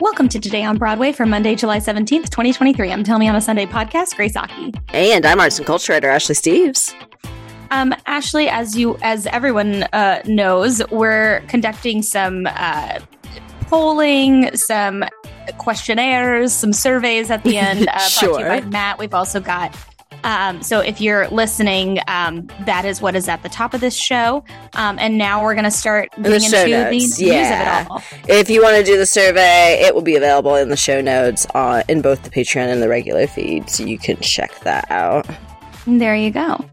Welcome to Today on Broadway for Monday, July 17th, 2023. I'm Tell Me on a Sunday podcast, Grace Aki. And I'm arts and culture writer Ashley Steves. Um, Ashley, as you as everyone uh, knows, we're conducting some uh, polling, some questionnaires, some surveys at the end. Uh, sure. Brought to you by Matt. We've also got um, so if you're listening, um, that is what is at the top of this show. Um, and now we're going to start getting the into notes. the news of it all. If you want to do the survey, it will be available in the show notes on, in both the Patreon and the regular feed, so you can check that out. There you go.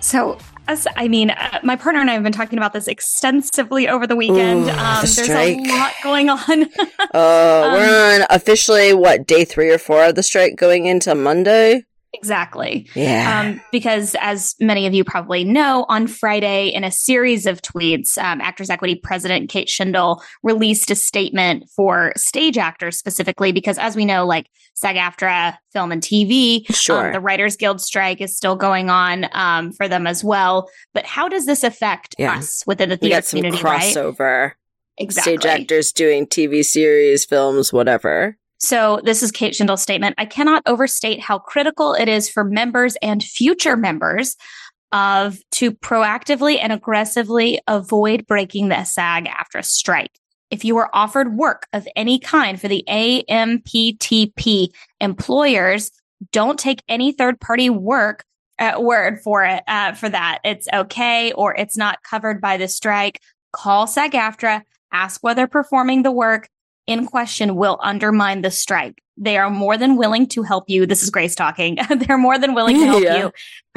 So as I mean, uh, my partner and I have been talking about this extensively over the weekend. Ooh, um, the there's a lot going on. Uh, Um, we're on officially what day three or four of the strike going into Monday. Exactly. Yeah, Um, because as many of you probably know, on Friday, in a series of tweets, um, Actors Equity President Kate Shindle released a statement for stage actors specifically, because as we know, like SAG-AFTRA, film and TV, sure. um, the Writers Guild strike is still going on um, for them as well. But how does this affect Yeah. us within the theater community? Right? crossover. Exactly. Stage actors doing TV series, films, whatever. So this is Kate Shindle's statement. I cannot overstate how critical it is for members and future members of to proactively and aggressively avoid breaking the SAG-AFTRA strike. If you are offered work of any kind for the AMPTP employers, don't take any third party work uh, word for it uh, for that. It's okay or it's not covered by the strike. Call SAG AFTRA, ask whether performing the work in question will undermine the strike. They are more than willing to help you. This is Grace talking. They're more than willing to help Yeah. you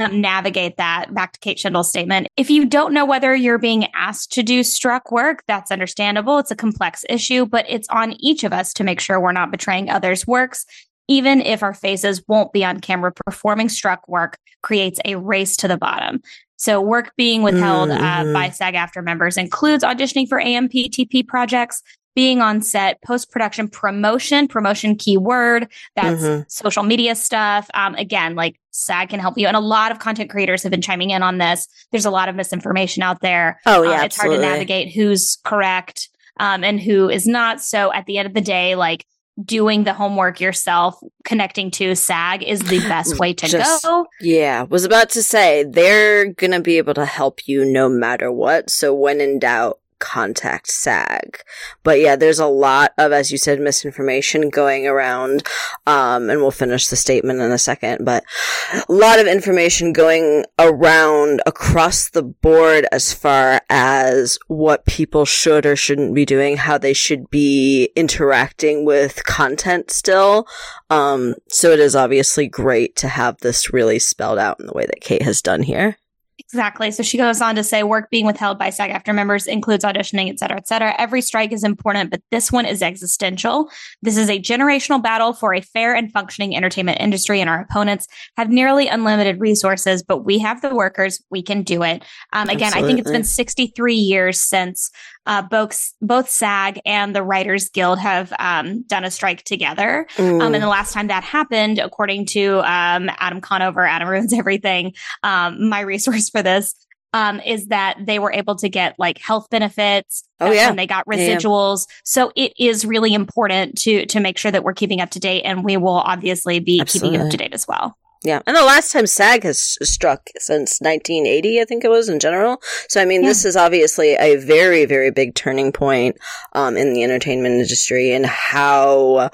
um, navigate that. Back to Kate Shindle's statement. If you don't know whether you're being asked to do struck work, that's understandable. It's a complex issue, but it's on each of us to make sure we're not betraying others' works. Even if our faces won't be on camera, performing struck work creates a race to the bottom. So work being withheld uh, Mhm. by SAG-AFTRA members includes auditioning for AMPTP projects, being on set, post production promotion, promotion keyword. That's Mhm. social media stuff. Um, again, like SAG can help you. And a lot of content creators have been chiming in on this. There's a lot of misinformation out there. Oh Uh, yeah, it's hard to navigate who's correct um, and who is not. So at the end of the day, like doing the homework yourself, connecting to SAG is the best way to Just- go. Yeah, was about to say they're gonna be able to help you no matter what. So when in doubt, contact SAG. But yeah, there's a lot of, as you said, misinformation going around. Um, and we'll finish the statement in a second, but a lot of information going around across the board as far as what people should or shouldn't be doing, how they should be interacting with content still. Um, so it is obviously great to have this really spelled out in the way that Kate has done here. Exactly. So she goes on to say work being withheld by SAG-AFTRA members includes auditioning, et cetera, et cetera. Every strike is important, but this one is existential. This is a generational battle for a fair and functioning entertainment industry, and our opponents have nearly unlimited resources, but we have the workers. We can do it. Um, again, I think it's been 63 years since uh, both both SAG and the Writers Guild have um, done a strike together. Um, Mm. and the last time that happened, according to um, Adam Conover, Adam ruins everything. Um, my resource for this um, is that they were able to get like health benefits. Oh, yeah. when they got Yeah, yeah. residuals. So it is really important to to make sure that we're keeping up to date, and we will obviously be keeping you up to date as well. Yeah. And the last time SAG has struck since 1980, I think it was in general. So, I mean, Yeah. this is obviously a very, very big turning point, um, in the entertainment industry and how,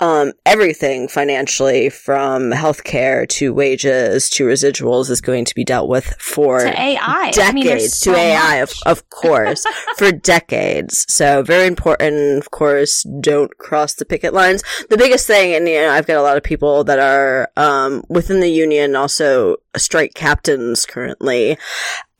um, everything financially from healthcare to wages to residuals is going to be dealt with for To AI, decades I mean, there's to so AI, of, of course, for decades. So very important. Of course, don't cross the picket lines. The biggest thing, and you know, I've got a lot of people that are um, within the union, also strike captains currently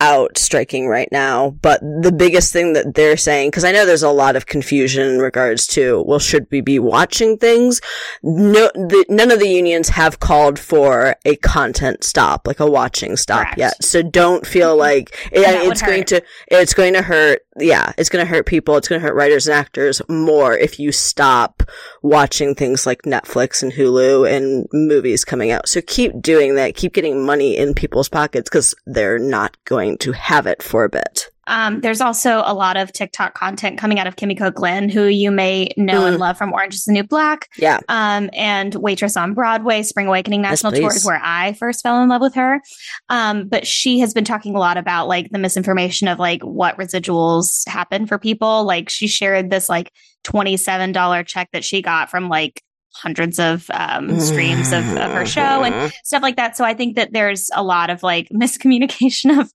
out striking right now. But the biggest thing that they're saying, because I know there's a lot of confusion in regards to, well, should we be watching things? No, the, none of the unions have called for a content stop, like a watching stop Correct. yet. So don't feel mm-hmm. like it, it's going hurt. to, it's going to hurt. Yeah, it's going to hurt people. It's going to hurt writers and actors more if you stop watching things like Netflix and Hulu and movies coming out. So keep doing that. Keep getting money in people's pockets because they're not going to have it for a bit. Um, there's also a lot of TikTok content coming out of Kimiko Glenn, who you may know mm. and love from Orange is the New Black. Yeah. Um, and Waitress on Broadway, Spring Awakening National yes, Tour is where I first fell in love with her. Um, but she has been talking a lot about like the misinformation of like what residuals happen for people. Like she shared this like $27 check that she got from like hundreds of um, streams of, of, her show and mm-hmm. stuff like that. So I think that there's a lot of like miscommunication of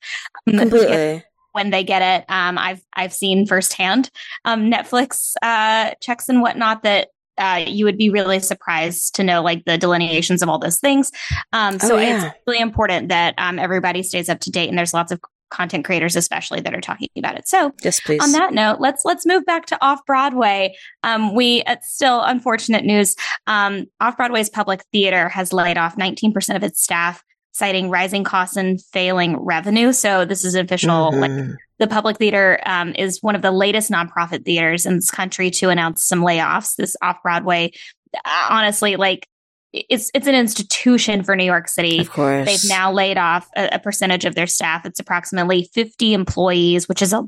um, completely when they get it. Um, I've I've seen firsthand um, Netflix uh, checks and whatnot that uh, you would be really surprised to know like the delineations of all those things. Um, so oh, yeah. it's really important that um, everybody stays up to date, and there's lots of content creators especially that are talking about it. So yes, please. On that note, let's let's move back to off Broadway. Um, we it's still unfortunate news. Um, off Broadway's public theater has laid off 19% of its staff, citing rising costs and failing revenue. So this is official. Mm-hmm. Like the public theater um, is one of the latest nonprofit theaters in this country to announce some layoffs. This off Broadway, uh, honestly, like it's it's an institution for New York City. Of course, they've now laid off a, a, percentage of their staff. It's approximately fifty employees, which is a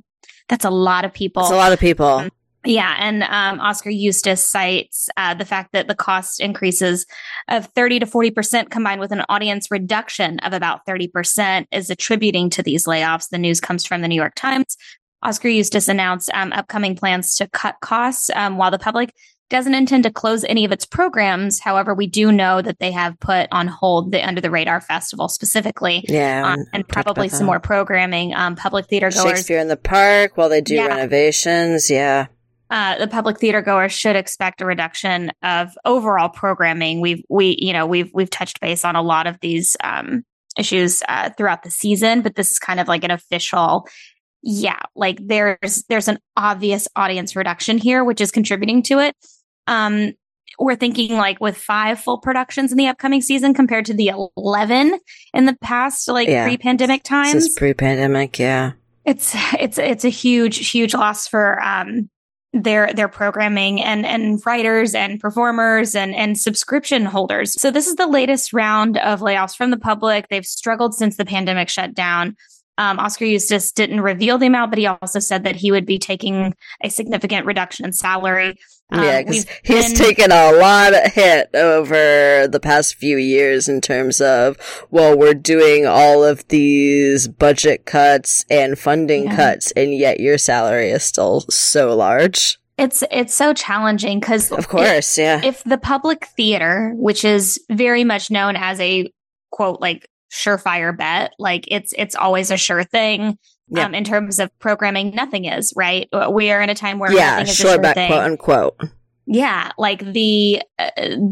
that's a lot of people. It's a lot of people. Um, yeah, and um, Oskar Eustis cites uh, the fact that the cost increases of thirty to forty percent, combined with an audience reduction of about thirty percent, is attributing to these layoffs. The news comes from the New York Times. Oskar Eustis announced um, upcoming plans to cut costs, um, while the public doesn't intend to close any of its programs. However, we do know that they have put on hold the Under the Radar Festival specifically. Yeah. Um, and probably some more programming. Um, public theater goers. Shakespeare in the Park while they do yeah. renovations. Yeah. Uh, the public theater goers should expect a reduction of overall programming. We've we you know we've we've touched base on a lot of these um, issues uh, throughout the season, but this is kind of like an official yeah, like there's there's an obvious audience reduction here, which is contributing to it. Um, we're thinking like with five full productions in the upcoming season compared to the 11 in the past, like yeah. pre-pandemic times. This is pre-pandemic. Yeah. It's, it's, it's a huge, huge loss for, um, their their programming and and writers and performers and and subscription holders. So this is the latest round of layoffs from the public. They've struggled since the pandemic shut down. Um, Oskar Eustis didn't reveal the amount, but he also said that he would be taking a significant reduction in salary. Um, yeah, because he's been... taken a lot of hit over the past few years in terms of, well, we're doing all of these budget cuts and funding yeah. cuts, and yet your salary is still so large. It's it's so challenging because of course, if, yeah. If the public theater, which is very much known as a quote like surefire bet. Like it's it's always a sure thing. Yeah. Um, in terms of programming, nothing is right. Uh, we are in a time where yeah, nothing is sure a sure bet, thing. quote unquote. Yeah, like the uh,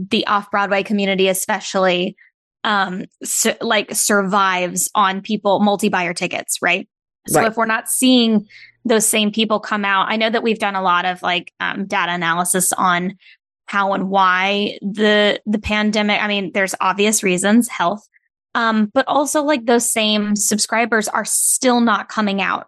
the off Broadway community, especially, um, su- like survives on people multi buyer tickets, right? So right. if we're not seeing those same people come out, I know that we've done a lot of like um, data analysis on how and why the the pandemic. I mean, there's obvious reasons, health, um, but also like those same subscribers are still not coming out.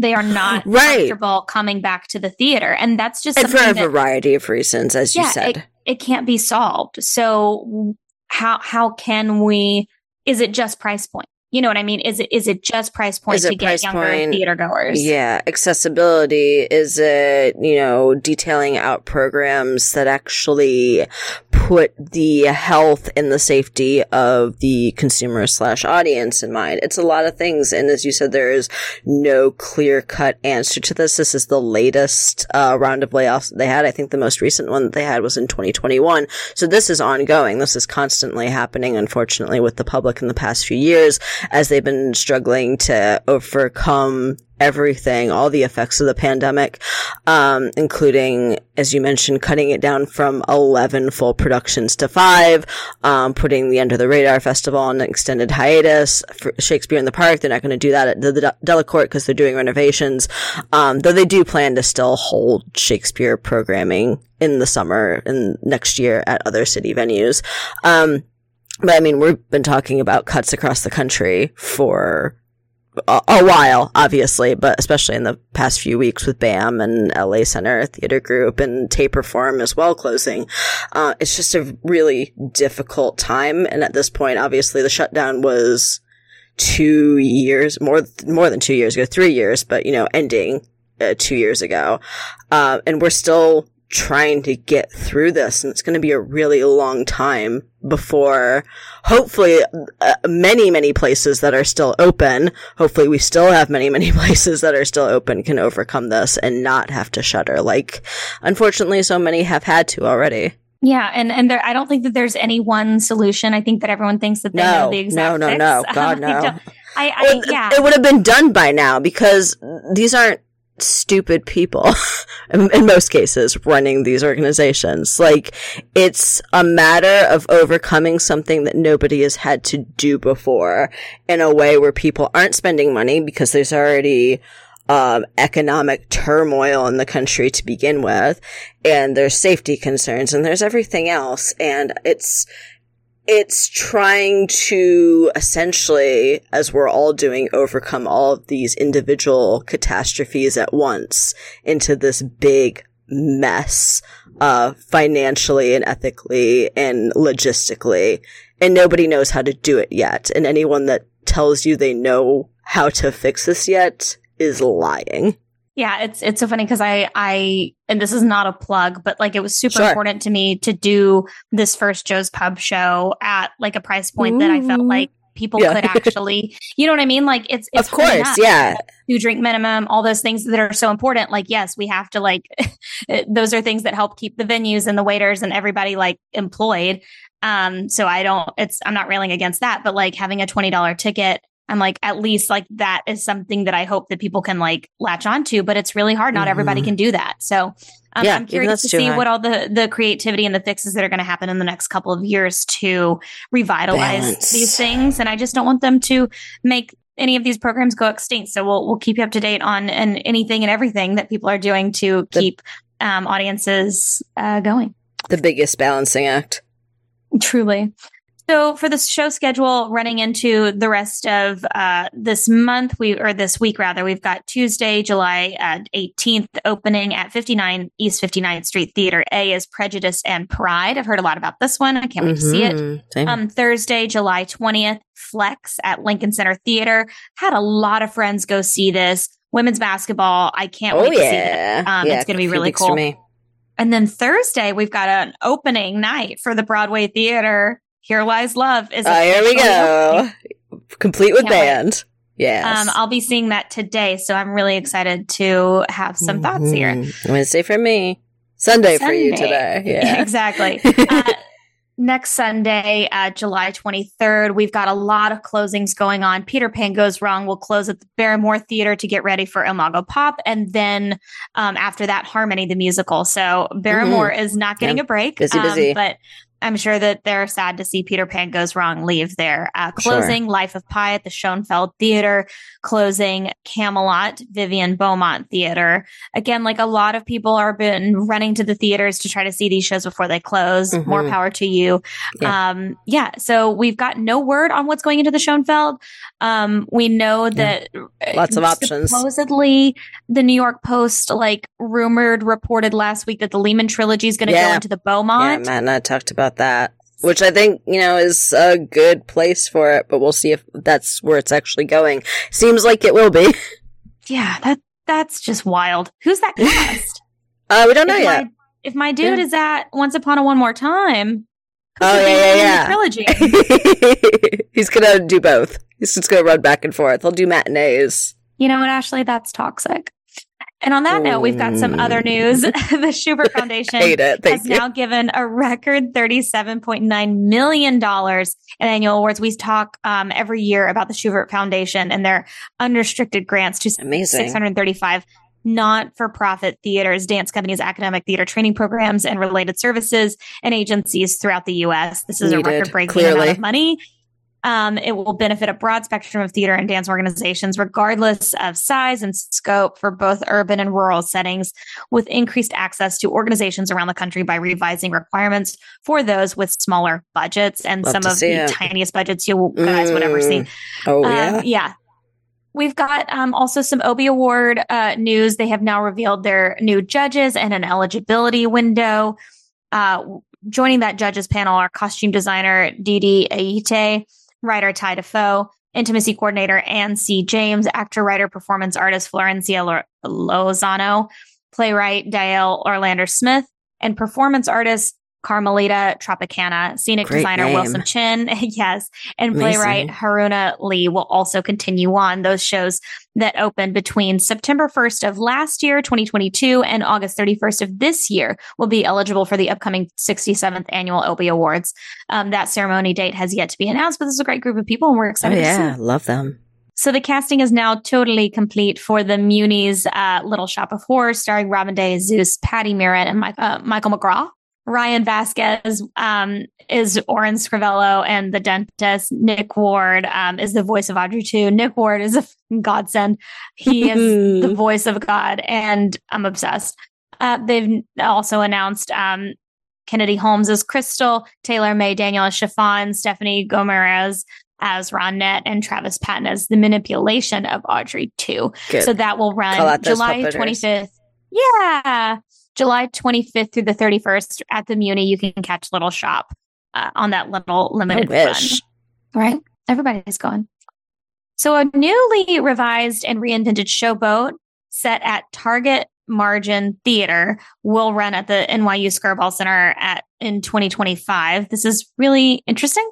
They are not right. comfortable coming back to the theater. And that's just and for a that, variety of reasons, as yeah, you said. It, it can't be solved. So how how can we is it just price point? You know what I mean? Is it is it just price point to get younger point? theater goers? Yeah, accessibility. Is it you know detailing out programs that actually put the health and the safety of the consumer slash audience in mind? It's a lot of things, and as you said, there is no clear cut answer to this. This is the latest uh, round of layoffs they had. I think the most recent one that they had was in 2021. So this is ongoing. This is constantly happening. Unfortunately, with the public in the past few years as they've been struggling to overcome everything, all the effects of the pandemic, um, including, as you mentioned, cutting it down from 11 full productions to five, um, putting the Under the Radar Festival on an extended hiatus for Shakespeare in the Park. They're not going to do that at the, the Delacorte because they're doing renovations. Um, though they do plan to still hold Shakespeare programming in the summer and next year at other city venues. Um, but I mean, we've been talking about cuts across the country for a, a, while, obviously, but especially in the past few weeks with BAM and LA Center Theater Group and Taper Forum as well closing. Uh, it's just a really difficult time. And at this point, obviously, the shutdown was two years, more more than two years ago, three years, but you know, ending uh, two years ago, uh, and we're still trying to get through this and it's going to be a really long time before hopefully uh, many many places that are still open hopefully we still have many many places that are still open can overcome this and not have to shutter like unfortunately so many have had to already yeah, and and there, I don't think that there's any one solution. I think that everyone thinks that they no, know the exact. No, no, fix. no, God, no. I, I, well, yeah, it would have been done by now because these aren't stupid people in, most cases running these organizations. Like it's a matter of overcoming something that nobody has had to do before in a way where people aren't spending money because there's already um, economic turmoil in the country to begin with, and there's safety concerns, and there's everything else, and it's it's trying to essentially, as we're all doing, overcome all of these individual catastrophes at once into this big mess, uh, financially and ethically and logistically. And nobody knows how to do it yet. And anyone that tells you they know how to fix this yet is lying. Yeah, it's it's so funny because I I and this is not a plug, but like it was super Sure. important to me to do this first Joe's Pub show at like a price point that I felt like people Yeah. could actually, you know what I mean? Like it's it's of course, yeah. two drink minimum, all those things that are so important. Like, yes, we have to like, those are things that help keep the venues and the waiters and everybody like employed. Um, so I don't, it's, I'm not railing against that, but like having a $20 ticket, I'm like, at least like that is something that I hope that people can like latch onto, but it's really hard. Not everybody Mhm. can do that. So um, Yeah, I'm curious to see hard. what all the, the creativity and the fixes that are going to happen in the next couple of years to revitalize Balance. these things. And I just don't want them to make any of these programs go extinct. So we'll we'll keep you up to date on and anything and everything that people are doing to The- keep um, audiences uh, going. The biggest balancing act. Truly. So for the show schedule running into the rest of uh, this month, we or this week rather, we've got Tuesday, July uh, 18th, opening at 59 East 59th Street Theater. A is Prejudice and Pride. I've heard a lot about this one. I can't wait to see it. Mhm. Same. Um, Thursday, July 20th, Flex at Lincoln Center Theater. Had a lot of friends go see this. Women's basketball. I can't oh wait to see it. Um, yeah. it's going to be really cool. me. And then Thursday, we've got an opening night for the Broadway Theater. Here Lies Love is Oh, here we go. opening. Complete with Can't wait. band. Yes. Um, I'll be seeing that today, so I'm really excited to have some thoughts here. Wednesday for me. Sunday, for you today. Yeah. exactly. Uh, next Sunday, uh, July 23rd, we've got a lot of closings going on. Peter Pan Goes Wrong will close at the Barrymore Theater to get ready for Imago Pop. And then um, after that, Harmony the Musical. So Barrymore is not getting Yeah. a break. Busy, um, busy. but I'm sure that they're sad to see Peter Pan Goes Wrong leave there. Uh, Sure. closing Life of Pi at the Schoenfeld Theater, closing Camelot, Vivian Beaumont Theater. Again, like a lot of people are been running to the theaters to try to see these shows before they close. Mhm. More power to you. Yeah. Um, yeah. So we've got no word on what's going into the Schoenfeld. Um, we know that uh, Lots of options. Supposedly, the New York Post like rumored reported last week that the Lehman trilogy is going to go into the Beaumont. Yeah. Matt and I talked about that, which I think, you know, is a good place for it, but we'll see if that's where it's actually going. Seems like it will be. Yeah, that that's just wild. Who's that cast? Uh, we don't know if, yet. My, if my dude Yeah. is at Once Upon a One More Time, Oh, yeah, yeah, the trilogy. He's gonna do both. He's just gonna run back and forth. He'll do matinees. You know what, Ashley? That's toxic. And on that note, we've got some other news. the Shubert Foundation Hate it. Thank has you. now given a record $37.9 million in annual awards. We talk um, every year about the Shubert Foundation and their unrestricted grants to Amazing. 635 not for profit theaters, dance companies, academic theater training programs, and related services and agencies throughout the U.S. This is a record breaking amount of money. Um, it will benefit a broad spectrum of theater and dance organizations, regardless of size and scope for both urban and rural settings, with increased access to organizations around the country by revising requirements for those with smaller budgets and Love some of the it. tiniest budgets you guys would ever see. Mm. Oh, Um, yeah. yeah. We've got um, also some Obie Award uh, news. They have now revealed their new judges and an eligibility window. Uh, joining that judges panel are costume designer Dede Ayite, writer Ty Defoe, intimacy coordinator Ann C. James, actor, writer, performance artist Florencia Lozano, playwright Dael Orlandersmith, and performance artist Carmelita Tropicana, scenic Great designer name. Wilson Chin, yes, and Amazing. playwright Haruna Lee will also continue on those shows that opened between September 1st of last year, 2022, and August 31st of this year will be eligible for the upcoming 67th annual Obie Awards. Um, that ceremony date has yet to be announced, but this is a great group of people and we're Oh excited to see yeah, love them. so the casting is now totally complete for the Muni's uh, Little Shop of Horrors, starring Robin de Jesús, Patti Murin, and Mike, uh, Michael McGraw. Ryan Vasquez um, is Orin Scrivello, and the dentist Nick Ward um, is the voice of Audrey II. Nick Ward is a godsend. He is the voice of God, and I'm obsessed. Uh, they've also announced um, Kennedy Holmes as Crystal, Taylor May Daniel as Chiffon, Stephanie Gomez as Ronette, and Travis Patton as the manipulation of Audrey II. Good. So that will run July 25th. Yeah. July 25th through the 31st at the Muni. You can catch Little Shop uh, on that little limited run. Right? Everybody's going. So a newly revised and reinvented showboat set at Target Margin Theater will run at the NYU Skirball Center at in 2025. This is really interesting.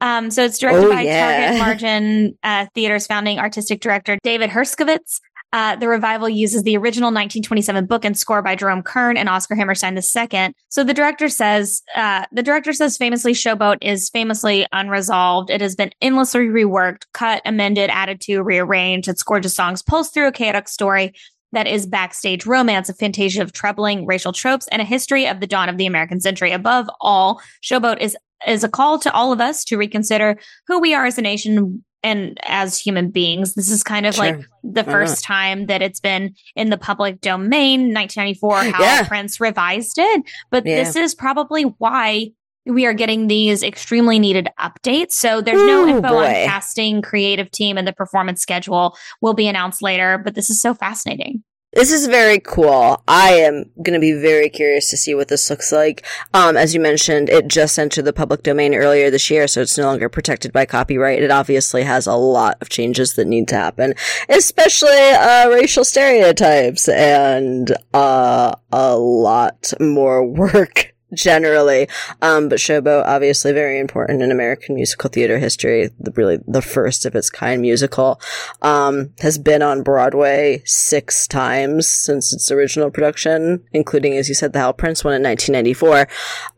Um, so it's directed Oh, by yeah. Target Margin uh, Theater's founding artistic director David Herskovits. Uh, the revival uses the original 1927 book and score by Jerome Kern and Oscar Hammerstein II. So the director says, uh, the director says famously Showboat is famously unresolved. It has been endlessly reworked, cut, amended, added to, rearranged. Its gorgeous songs pulse through a chaotic story that is backstage romance, a fantasia of troubling racial tropes, and a history of the dawn of the American century. Above all, Showboat is is a call to all of us to reconsider who we are as a nation and as human beings. This is kind of Sure. like the Why first time that it's been in the public domain, 1994, Hal Yeah. Prince revised it. But Yeah. this is probably why we are getting these extremely needed updates. So there's no Ooh, info on casting, creative team, and the performance schedule will be announced later. But this is so fascinating. This is very cool. I am going to be very curious to see what this looks like. Um, as you mentioned, it just entered the public domain earlier this year, so it's no longer protected by copyright. It obviously has a lot of changes that need to happen, especially uh, racial stereotypes and uh, a lot more work generally. Um, but Showboat, obviously very important in American musical theater history. The, really the first of its kind musical. Um, has been on Broadway six times since its original production, including, as you said, the Hal Prince one in 1994.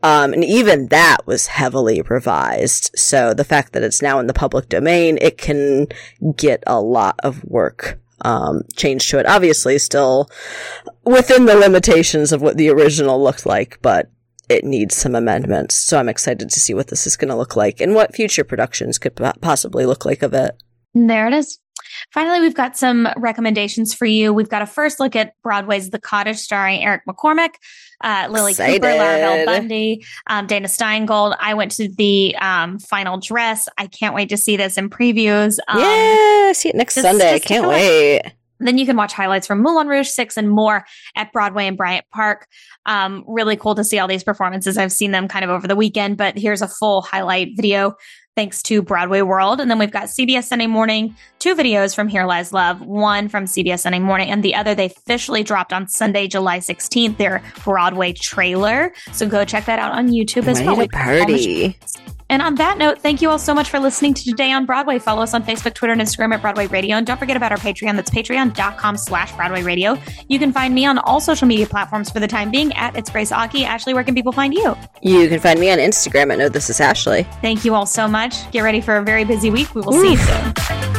Um, and even that was heavily revised. So the fact that it's now in the public domain, it can get a lot of work um, changed to it. Obviously, still within the limitations of what the original looked like, but it needs some amendments. So I'm excited to see what this is going to look like and what future productions could possibly look like of it. There it is. Finally, we've got some recommendations for you. We've got a first look at Broadway's The Cottage, starring Eric McCormack, uh, Lilli Cooper, Excited. Laura Bell Bundy, um, Dana Steingold. I went to the um, final dress. I can't wait to see this in previews. Um, yeah, see it next Sunday. I can't wait. Then you can watch highlights from Moulin Rouge 6 and more at Broadway and Bryant Park. Um, really cool to see all these performances. I've seen them kind of over the weekend, but here's a full highlight video thanks to Broadway World. And then we've got CBS Sunday Morning, two videos from Here Lies Love, one from CBS Sunday Morning, and the other they officially dropped on Sunday, July 16th, their Broadway trailer. So go check that out on YouTube as well. to We've got all the party. And on that note, thank you all so much for listening to Today on Broadway. Follow us on Facebook, Twitter, and Instagram at Broadway Radio. And don't forget about our Patreon. That's patreon.com slash Broadway Radio. You can find me on all social media platforms for the time being at It's Grace Aki. Ashley, where can people find you? You can find me on Instagram at No This Is Ashley. Thank you all so much. Get ready for a very busy week. We will see you soon.